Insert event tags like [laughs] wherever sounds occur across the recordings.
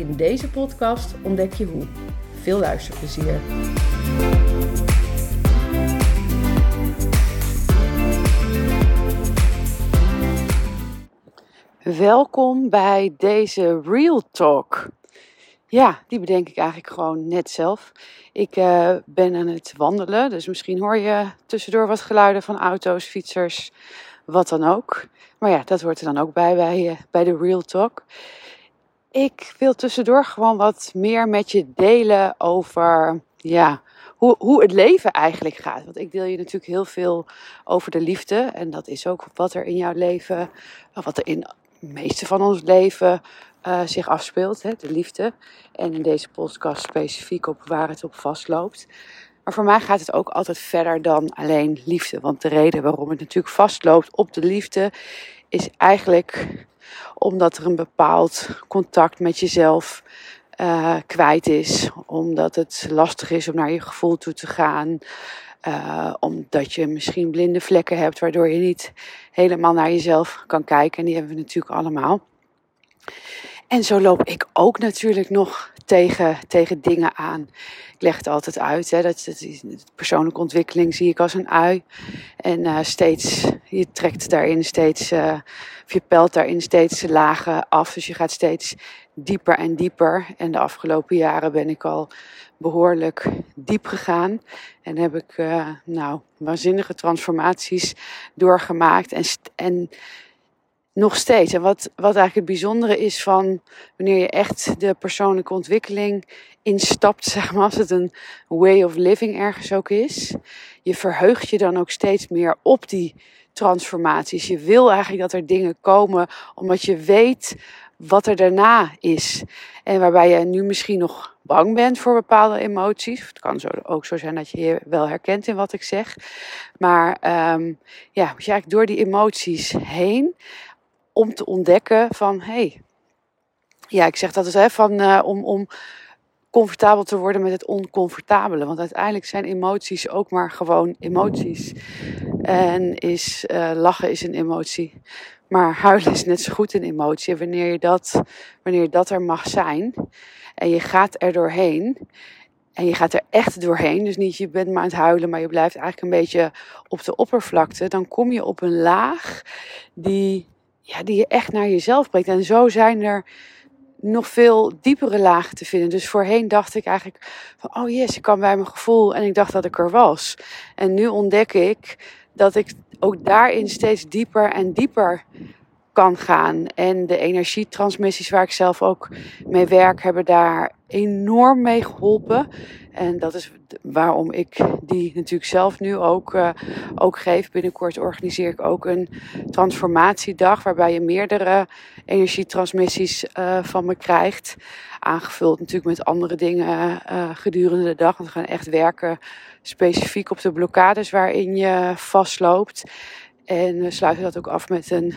In deze podcast ontdek je hoe. Veel luisterplezier. Welkom bij deze Real Talk. Ja, die bedenk ik eigenlijk gewoon net zelf. Ik uh, ben aan het wandelen, dus misschien hoor je tussendoor wat geluiden van auto's, fietsers, wat dan ook. Maar ja, dat hoort er dan ook bij bij, uh, bij de Real Talk. Ik wil tussendoor gewoon wat meer met je delen over ja, hoe, hoe het leven eigenlijk gaat. Want ik deel je natuurlijk heel veel over de liefde. En dat is ook wat er in jouw leven, wat er in de meeste van ons leven uh, zich afspeelt, hè, de liefde. En in deze podcast specifiek op waar het op vastloopt. Maar voor mij gaat het ook altijd verder dan alleen liefde. Want de reden waarom het natuurlijk vastloopt op de liefde is eigenlijk omdat er een bepaald contact met jezelf uh, kwijt is. Omdat het lastig is om naar je gevoel toe te gaan. Uh, omdat je misschien blinde vlekken hebt, waardoor je niet helemaal naar jezelf kan kijken. En die hebben we natuurlijk allemaal. En zo loop ik ook natuurlijk nog tegen, tegen dingen aan. Ik leg het altijd uit. Hè, dat, dat, persoonlijke ontwikkeling zie ik als een ui. En uh, steeds, je trekt daarin steeds, uh, of je pelt daarin steeds lagen af. Dus je gaat steeds dieper en dieper. En de afgelopen jaren ben ik al behoorlijk diep gegaan. En heb ik, uh, nou, waanzinnige transformaties doorgemaakt. En, en nog steeds. En wat, wat eigenlijk het bijzondere is van wanneer je echt de persoonlijke ontwikkeling instapt, [laughs] zeg maar, als het een way of living ergens ook is. Je verheugt je dan ook steeds meer op die transformaties. Je wil eigenlijk dat er dingen komen, omdat je weet wat er daarna is. En waarbij je nu misschien nog bang bent voor bepaalde emoties. Het kan zo, ook zo zijn dat je je wel herkent in wat ik zeg. Maar um, ja, moet je eigenlijk door die emoties heen om te ontdekken van hé, hey, ja, ik zeg dat dus hè, van uh, om, om comfortabel te worden met het oncomfortabele. Want uiteindelijk zijn emoties ook maar gewoon emoties. En is uh, lachen is een emotie. Maar huilen is net zo goed een emotie. wanneer je dat, wanneer dat er mag zijn en je gaat er doorheen. En je gaat er echt doorheen. Dus niet je bent maar aan het huilen, maar je blijft eigenlijk een beetje op de oppervlakte. Dan kom je op een laag die ja, die je echt naar jezelf brengt. En zo zijn er nog veel diepere lagen te vinden. Dus voorheen dacht ik eigenlijk van, oh yes, ik kan bij mijn gevoel. En ik dacht dat ik er was. En nu ontdek ik dat ik ook daarin steeds dieper en dieper kan gaan. En de energietransmissies waar ik zelf ook mee werk, hebben daar enorm mee geholpen. En dat is waarom ik die natuurlijk zelf nu ook, uh, ook geef. Binnenkort organiseer ik ook een transformatiedag waarbij je meerdere energietransmissies uh, van me krijgt. Aangevuld natuurlijk met andere dingen uh, gedurende de dag. Want we gaan echt werken specifiek op de blokkades waarin je vastloopt. En we sluiten dat ook af met een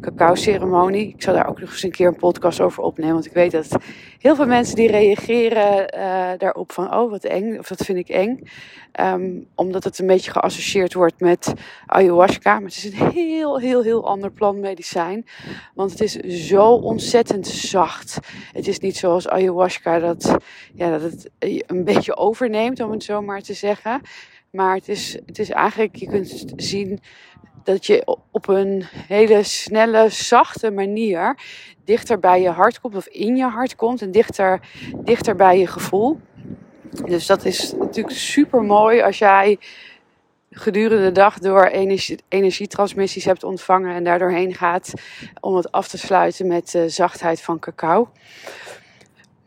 cacao-ceremonie. Ik zal daar ook nog eens een keer een podcast over opnemen. Want ik weet dat heel veel mensen die reageren uh, daarop van... oh, wat eng, of dat vind ik eng. Um, omdat het een beetje geassocieerd wordt met ayahuasca. Maar het is een heel, heel, heel ander plantmedicijn. Want het is zo ontzettend zacht. Het is niet zoals ayahuasca dat, ja, dat het een beetje overneemt, om het zo maar te zeggen... Maar het is, het is eigenlijk, je kunt zien dat je op een hele snelle, zachte manier dichter bij je hart komt of in je hart komt en dichter, dichter bij je gevoel. Dus dat is natuurlijk super mooi als jij gedurende de dag door energie, energietransmissies hebt ontvangen en daardoorheen gaat om het af te sluiten met de zachtheid van cacao.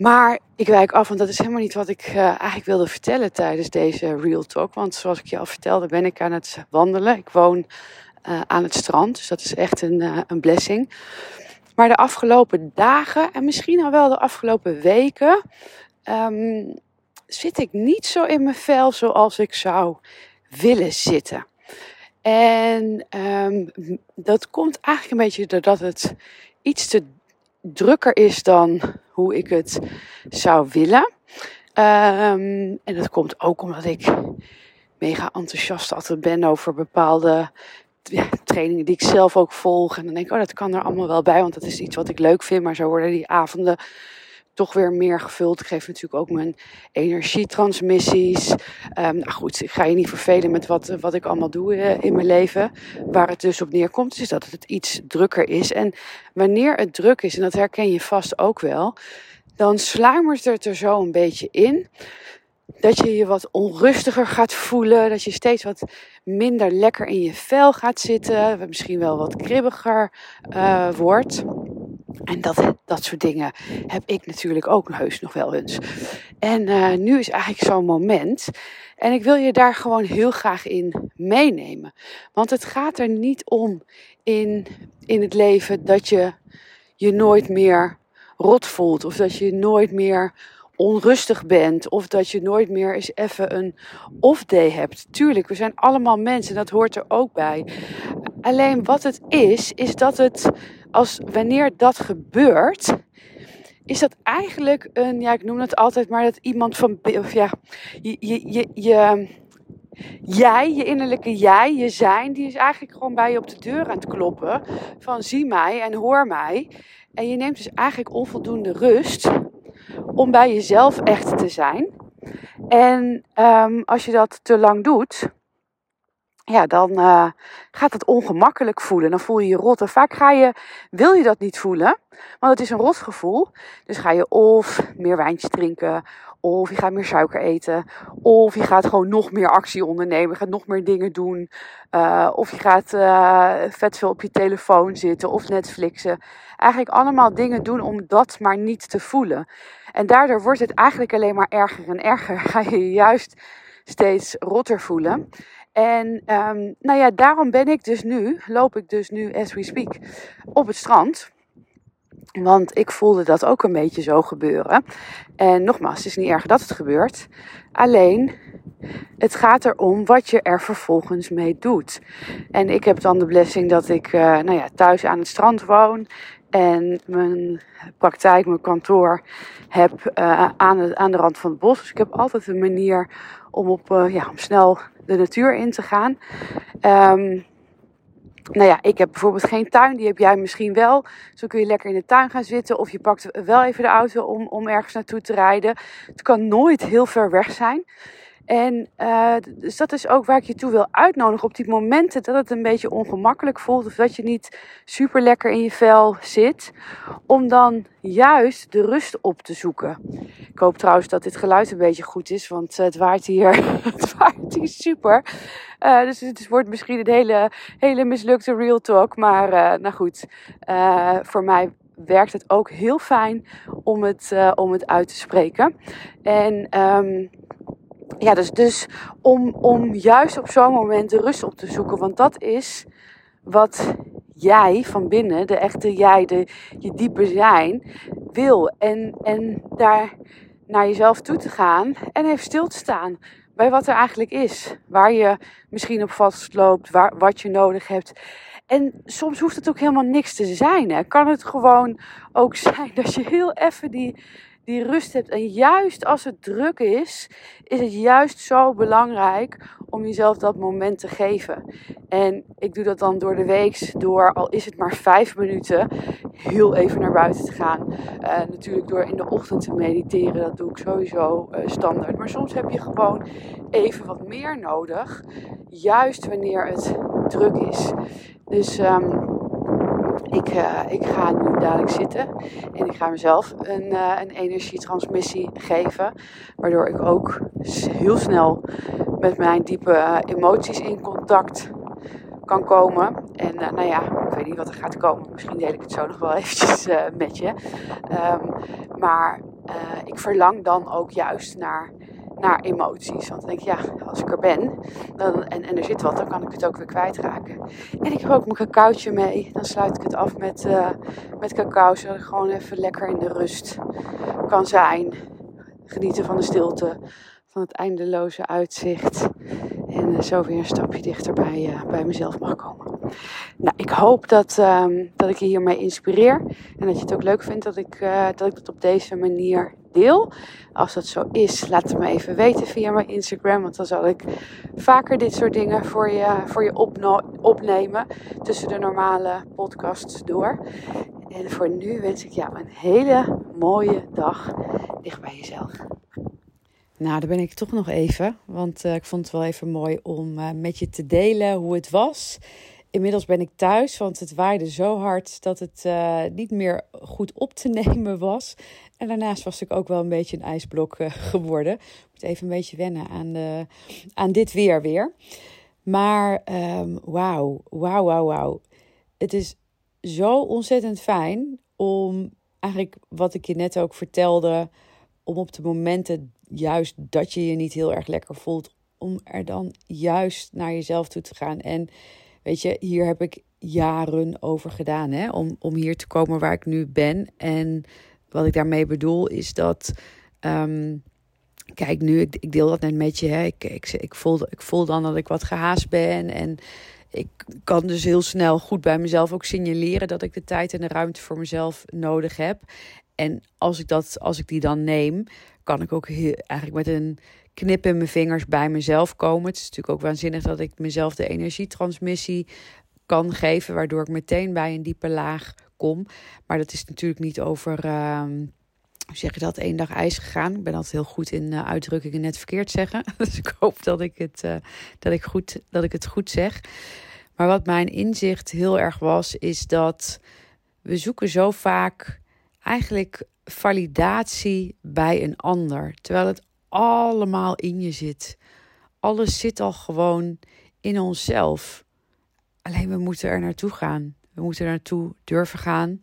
Maar ik wijk af, want dat is helemaal niet wat ik uh, eigenlijk wilde vertellen tijdens deze Real Talk. Want zoals ik je al vertelde, ben ik aan het wandelen. Ik woon uh, aan het strand, dus dat is echt een, uh, een blessing. Maar de afgelopen dagen en misschien al wel de afgelopen weken ehm, zit ik niet zo in mijn vel zoals ik zou willen zitten. En ehm, dat komt eigenlijk een beetje doordat het iets te drukker is dan hoe ik het zou willen. Um, en dat komt ook omdat ik mega enthousiast altijd ben over bepaalde trainingen die ik zelf ook volg. En dan denk ik, oh, dat kan er allemaal wel bij, want dat is iets wat ik leuk vind. Maar zo worden die avonden toch weer meer gevuld. Ik geef natuurlijk ook mijn energietransmissies. Um, nou goed, ik ga je niet vervelen met wat, wat ik allemaal doe uh, in mijn leven. Waar het dus op neerkomt, is dat het iets drukker is. En wanneer het druk is, en dat herken je vast ook wel, dan sluimert het er zo een beetje in. Dat je je wat onrustiger gaat voelen. Dat je steeds wat minder lekker in je vel gaat zitten. Misschien wel wat kribbiger uh, wordt. En dat, dat soort dingen heb ik natuurlijk ook heus nog wel eens. En uh, nu is eigenlijk zo'n moment. En ik wil je daar gewoon heel graag in meenemen. Want het gaat er niet om in, in het leven dat je je nooit meer rot voelt. Of dat je nooit meer onrustig bent. Of dat je nooit meer eens even een off-day hebt. Tuurlijk, we zijn allemaal mensen. Dat hoort er ook bij. Alleen wat het is, is dat het als wanneer dat gebeurt, is dat eigenlijk een, ja, ik noem het altijd maar dat iemand van, of ja, je, je, je, je, jij, je innerlijke jij, je zijn, die is eigenlijk gewoon bij je op de deur aan het kloppen van zie mij en hoor mij. En je neemt dus eigenlijk onvoldoende rust om bij jezelf echt te zijn. En um, als je dat te lang doet, ja, dan uh, gaat het ongemakkelijk voelen. Dan voel je je rot. En vaak ga je, wil je dat niet voelen, want het is een rotgevoel. Dus ga je of meer wijntjes drinken, of je gaat meer suiker eten, of je gaat gewoon nog meer actie ondernemen, je gaat nog meer dingen doen, uh, of je gaat uh, vet veel op je telefoon zitten of Netflixen. Eigenlijk allemaal dingen doen om dat maar niet te voelen. En daardoor wordt het eigenlijk alleen maar erger en erger. [laughs] Ga je juist steeds rotter voelen. En um, nou ja, daarom ben ik dus nu, loop ik dus nu, as we speak, op het strand. Want ik voelde dat ook een beetje zo gebeuren. En nogmaals, het is niet erg dat het gebeurt. Alleen, het gaat erom wat je er vervolgens mee doet. En ik heb dan de blessing dat ik uh, nou ja, thuis aan het strand woon. En mijn praktijk, mijn kantoor heb uh, aan, de, aan de rand van het bos. Dus ik heb altijd een manier om, op, uh, ja, om snel de natuur in te gaan. Um, nou ja, ik heb bijvoorbeeld geen tuin, die heb jij misschien wel. Zo kun je lekker in de tuin gaan zitten of je pakt wel even de auto om, om ergens naartoe te rijden. Het kan nooit heel ver weg zijn. En uh, dus dat is ook waar ik je toe wil uitnodigen op die momenten dat het een beetje ongemakkelijk voelt of dat je niet super lekker in je vel zit, om dan juist de rust op te zoeken. Ik hoop trouwens dat dit geluid een beetje goed is, want het waait hier, [laughs] het waait hier super. Uh, dus het wordt misschien een hele, hele mislukte real talk, maar nou goed, voor mij werkt het ook heel fijn om het, om het uit te spreken. En um, ja, dus, dus om, om juist op zo'n moment de rust op te zoeken. Want dat is wat jij van binnen, de echte jij, de, je diepe zijn, wil. En, en daar naar jezelf toe te gaan en even stil te staan bij wat er eigenlijk is. Waar je misschien op vastloopt, waar, wat je nodig hebt. En soms hoeft het ook helemaal niks te zijn. Hè. Kan het gewoon ook [laughs] zijn dat je heel even die die rust hebt. En juist als het druk is, is het juist zo belangrijk om jezelf dat moment te geven. En ik doe dat dan door de week, door al is het maar vijf minuten, heel even naar buiten te gaan. Uh, natuurlijk door in de ochtend te mediteren, dat doe ik sowieso uh, standaard. Maar soms heb je gewoon even wat meer nodig, juist wanneer het druk is. Dus. Um, ik, uh, ik ga nu dadelijk zitten en ik ga mezelf een, uh, een energietransmissie geven. Waardoor ik ook heel snel met mijn diepe uh, emoties in contact kan komen. En nou ja, ik weet niet wat er gaat komen. Misschien deel ik het zo nog wel [laughs] eventjes met je. Um, maar ik verlang dan ook juist naar naar emoties. Want dan denk ik, ja, als ik er ben dan, en, en er zit wat, dan kan ik het ook weer kwijtraken. En ik heb ook mijn cacaotje mee. Dan sluit ik het af met, uh, met cacao, zodat ik gewoon even lekker in de rust kan zijn. genieten van de stilte, van het eindeloze uitzicht. En uh, zo weer een stapje dichter bij, uh, bij mezelf mag komen. Nou, ik hoop dat, um, dat ik je hiermee inspireer. En dat je het ook leuk vindt dat ik, dat ik het op deze manier deel. Als dat zo is, laat het me even weten via mijn Instagram. Want dan zal ik vaker dit soort dingen voor je, voor je opnemen. Tussen de normale podcasts door. En voor nu wens ik jou een hele mooie dag dicht bij jezelf. Nou, daar ben ik toch nog even. Want uh, ik vond het wel even mooi om uh, met je te delen hoe het was. Inmiddels ben ik thuis, want het waaide zo hard dat het uh, niet meer goed op te [laughs] nemen was. En daarnaast was ik ook wel een beetje een ijsblok geworden. Ik moet even een beetje wennen aan, de, aan dit weer weer. Maar um, wauw, wauw, wauw, wauw. Het is zo ontzettend fijn om eigenlijk wat ik je net ook vertelde, om op de momenten juist dat je je niet heel erg lekker voelt, om er dan juist naar jezelf toe te gaan. En weet je, hier heb ik jaren over gedaan, hè, om, om hier te komen waar ik nu ben. En wat ik daarmee bedoel is dat. Um, kijk, nu, ik, ik deel dat net met je. Hè. Ik, ik, ik, voel, ik voel dan dat ik wat gehaast ben. En ik kan dus heel snel goed bij mezelf ook signaleren dat ik de tijd en de ruimte voor mezelf nodig heb. En als ik, dat, als ik die dan neem, kan ik ook heel, eigenlijk met een knip in mijn vingers bij mezelf komen. Het is natuurlijk ook waanzinnig dat ik mezelf de energietransmissie kan geven, waardoor ik meteen bij een diepe laag kom. Maar dat is natuurlijk niet over. Uh, zeg je dat, één dag ijs gegaan. Ik ben altijd heel goed in uh, uitdrukkingen net verkeerd zeggen. [laughs] Dus ik hoop dat ik, het, uh, dat, ik goed, dat ik het goed zeg. Maar wat mijn inzicht heel erg was, is dat we zoeken zo vaak eigenlijk validatie bij een ander. Terwijl het allemaal in je zit. Alles zit al gewoon in onszelf. Alleen we moeten er naartoe gaan. We moeten er naartoe durven gaan.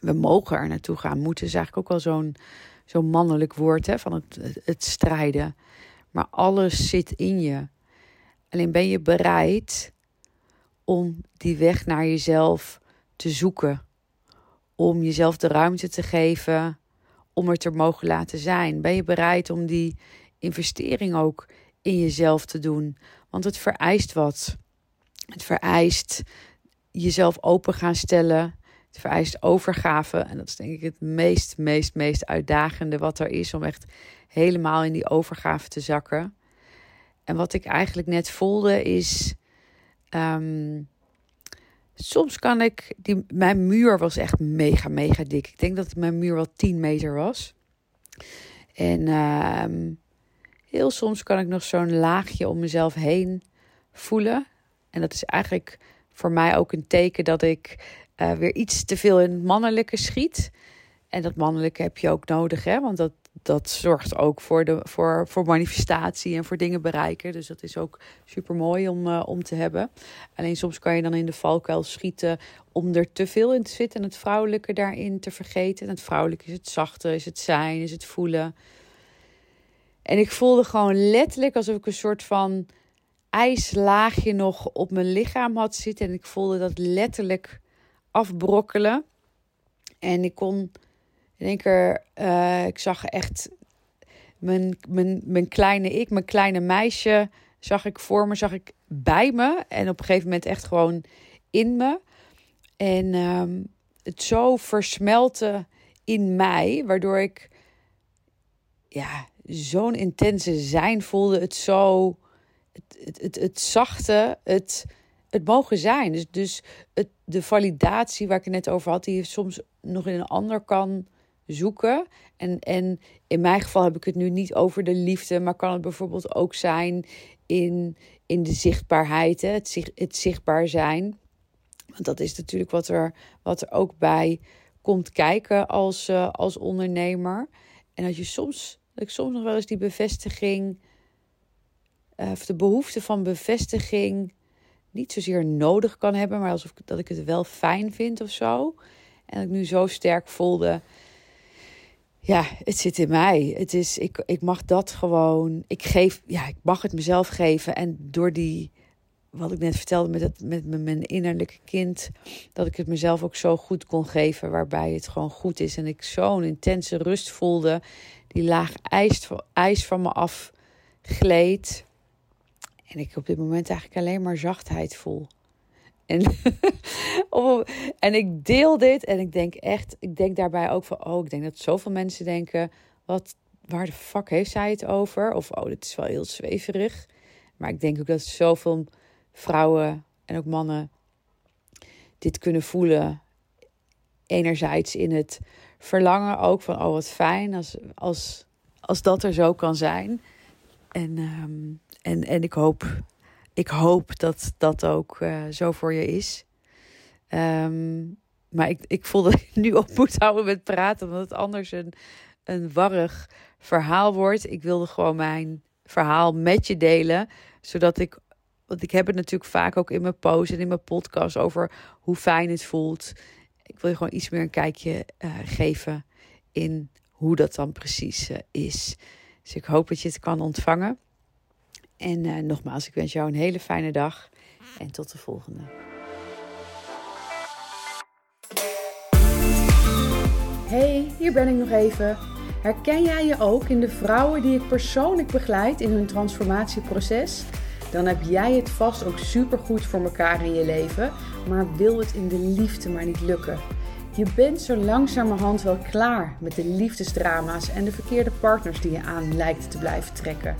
We mogen er naartoe gaan. Moeten is eigenlijk ook wel zo'n zo'n mannelijk woord hè, van het, het, het strijden. Maar alles zit in je. Alleen ben je bereid om die weg naar jezelf te zoeken om jezelf de ruimte te geven om er te mogen laten zijn? Ben je bereid om die investering ook in jezelf te doen? Want het vereist wat. Het vereist jezelf open gaan stellen. Het vereist overgave. En dat is denk ik het meest, meest, meest uitdagende wat er is om echt helemaal in die overgave te zakken. En wat ik eigenlijk net voelde is. Um, Soms kan ik, die, mijn muur was echt mega, mega dik. Ik denk dat mijn muur wel 10 meter was. En uh, heel soms kan ik nog zo'n laagje om mezelf heen voelen. En dat is eigenlijk voor mij ook een teken dat ik uh, weer iets te veel in het mannelijke schiet. En dat mannelijke heb je ook nodig, hè? Want dat, dat zorgt ook voor, de, voor, voor manifestatie en voor dingen bereiken. Dus dat is ook super mooi om, uh, om te hebben. Alleen soms kan je dan in de valkuil schieten om er te veel in te zitten en het vrouwelijke daarin te vergeten. En het vrouwelijke is het zachte, is het zijn, is het voelen. En ik voelde gewoon letterlijk alsof ik een soort van ijslaagje nog op mijn lichaam had zitten. En ik voelde dat letterlijk afbrokkelen. En ik kon in één keer, uh, ik zag echt mijn, mijn, mijn kleine ik, mijn kleine meisje, zag ik voor me, zag ik bij me. En op een gegeven moment echt gewoon in me. En um, het zo versmelten in mij, waardoor ik ja, zo'n intense zijn voelde. Het zo, het, het, het, het zachte, het, het mogen zijn. Dus, dus het, de validatie waar ik het net over had, die soms nog in een ander kan zoeken. En, en in mijn geval heb ik het nu niet over de liefde, maar kan het bijvoorbeeld ook zijn in, in de zichtbaarheid, hè? Het, het zichtbaar zijn. Want dat is natuurlijk wat er, wat er ook bij komt kijken als, uh, als ondernemer. En dat je soms, dat ik soms nog wel eens die bevestiging, uh, of de behoefte van bevestiging, niet zozeer nodig kan hebben, maar alsof dat ik het wel fijn vind of zo. En dat ik nu zo sterk voelde ja, het zit in mij. Het is, ik, ik mag dat gewoon. Ik geef, ja, ik mag het mezelf geven. En door die, wat ik net vertelde met, het, met mijn innerlijke kind, dat ik het mezelf ook zo goed kon geven, waarbij het gewoon goed is. En ik zo'n intense rust voelde, die laag ijs, ijs van me af gleed. En ik op dit moment eigenlijk alleen maar zachtheid voel. En, [laughs] en ik deel dit en ik denk echt, ik denk daarbij ook van, oh, ik denk dat zoveel mensen denken, wat, waar de fuck heeft zij het over? Of, oh, dit is wel heel zweverig. Maar ik denk ook dat zoveel vrouwen en ook mannen dit kunnen voelen. Enerzijds in het verlangen ook van, oh, wat fijn als, als, als dat er zo kan zijn. En, um, en, en ik hoop ik hoop dat dat ook uh, zo voor je is. Um, maar ik, ik voelde dat ik [laughs] nu op moet houden met praten, omdat het anders een, een warrig verhaal wordt. Ik wilde gewoon mijn verhaal met je delen, zodat ik. Want ik heb het natuurlijk vaak ook in mijn post en in mijn podcast over hoe fijn het voelt. Ik wil je gewoon iets meer een kijkje uh, geven in hoe dat dan precies uh, is. Dus ik hoop dat je het kan ontvangen. En uh, nogmaals, ik wens jou een hele fijne dag en tot de volgende. Hey, hier ben ik nog even. Herken jij je ook in de vrouwen die ik persoonlijk begeleid in hun transformatieproces? Dan heb jij het vast ook supergoed voor elkaar in je leven, maar wil het in de liefde maar niet lukken. Je bent zo langzamerhand wel klaar met de liefdesdrama's en de verkeerde partners die je aan lijkt te blijven trekken.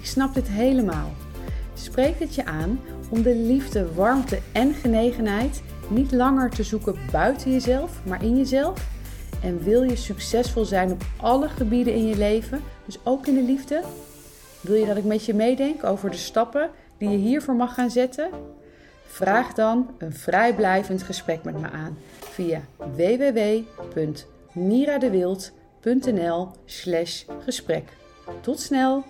Ik snap dit helemaal. Spreek het je aan om de liefde, warmte en genegenheid niet langer te zoeken buiten jezelf, maar in jezelf? En wil je succesvol zijn op alle gebieden in je leven, dus ook in de liefde? Wil je dat ik met je meedenk over de stappen die je hiervoor mag gaan zetten? Vraag dan een vrijblijvend gesprek met me aan via www.miradewild.nl/gesprek. Tot snel!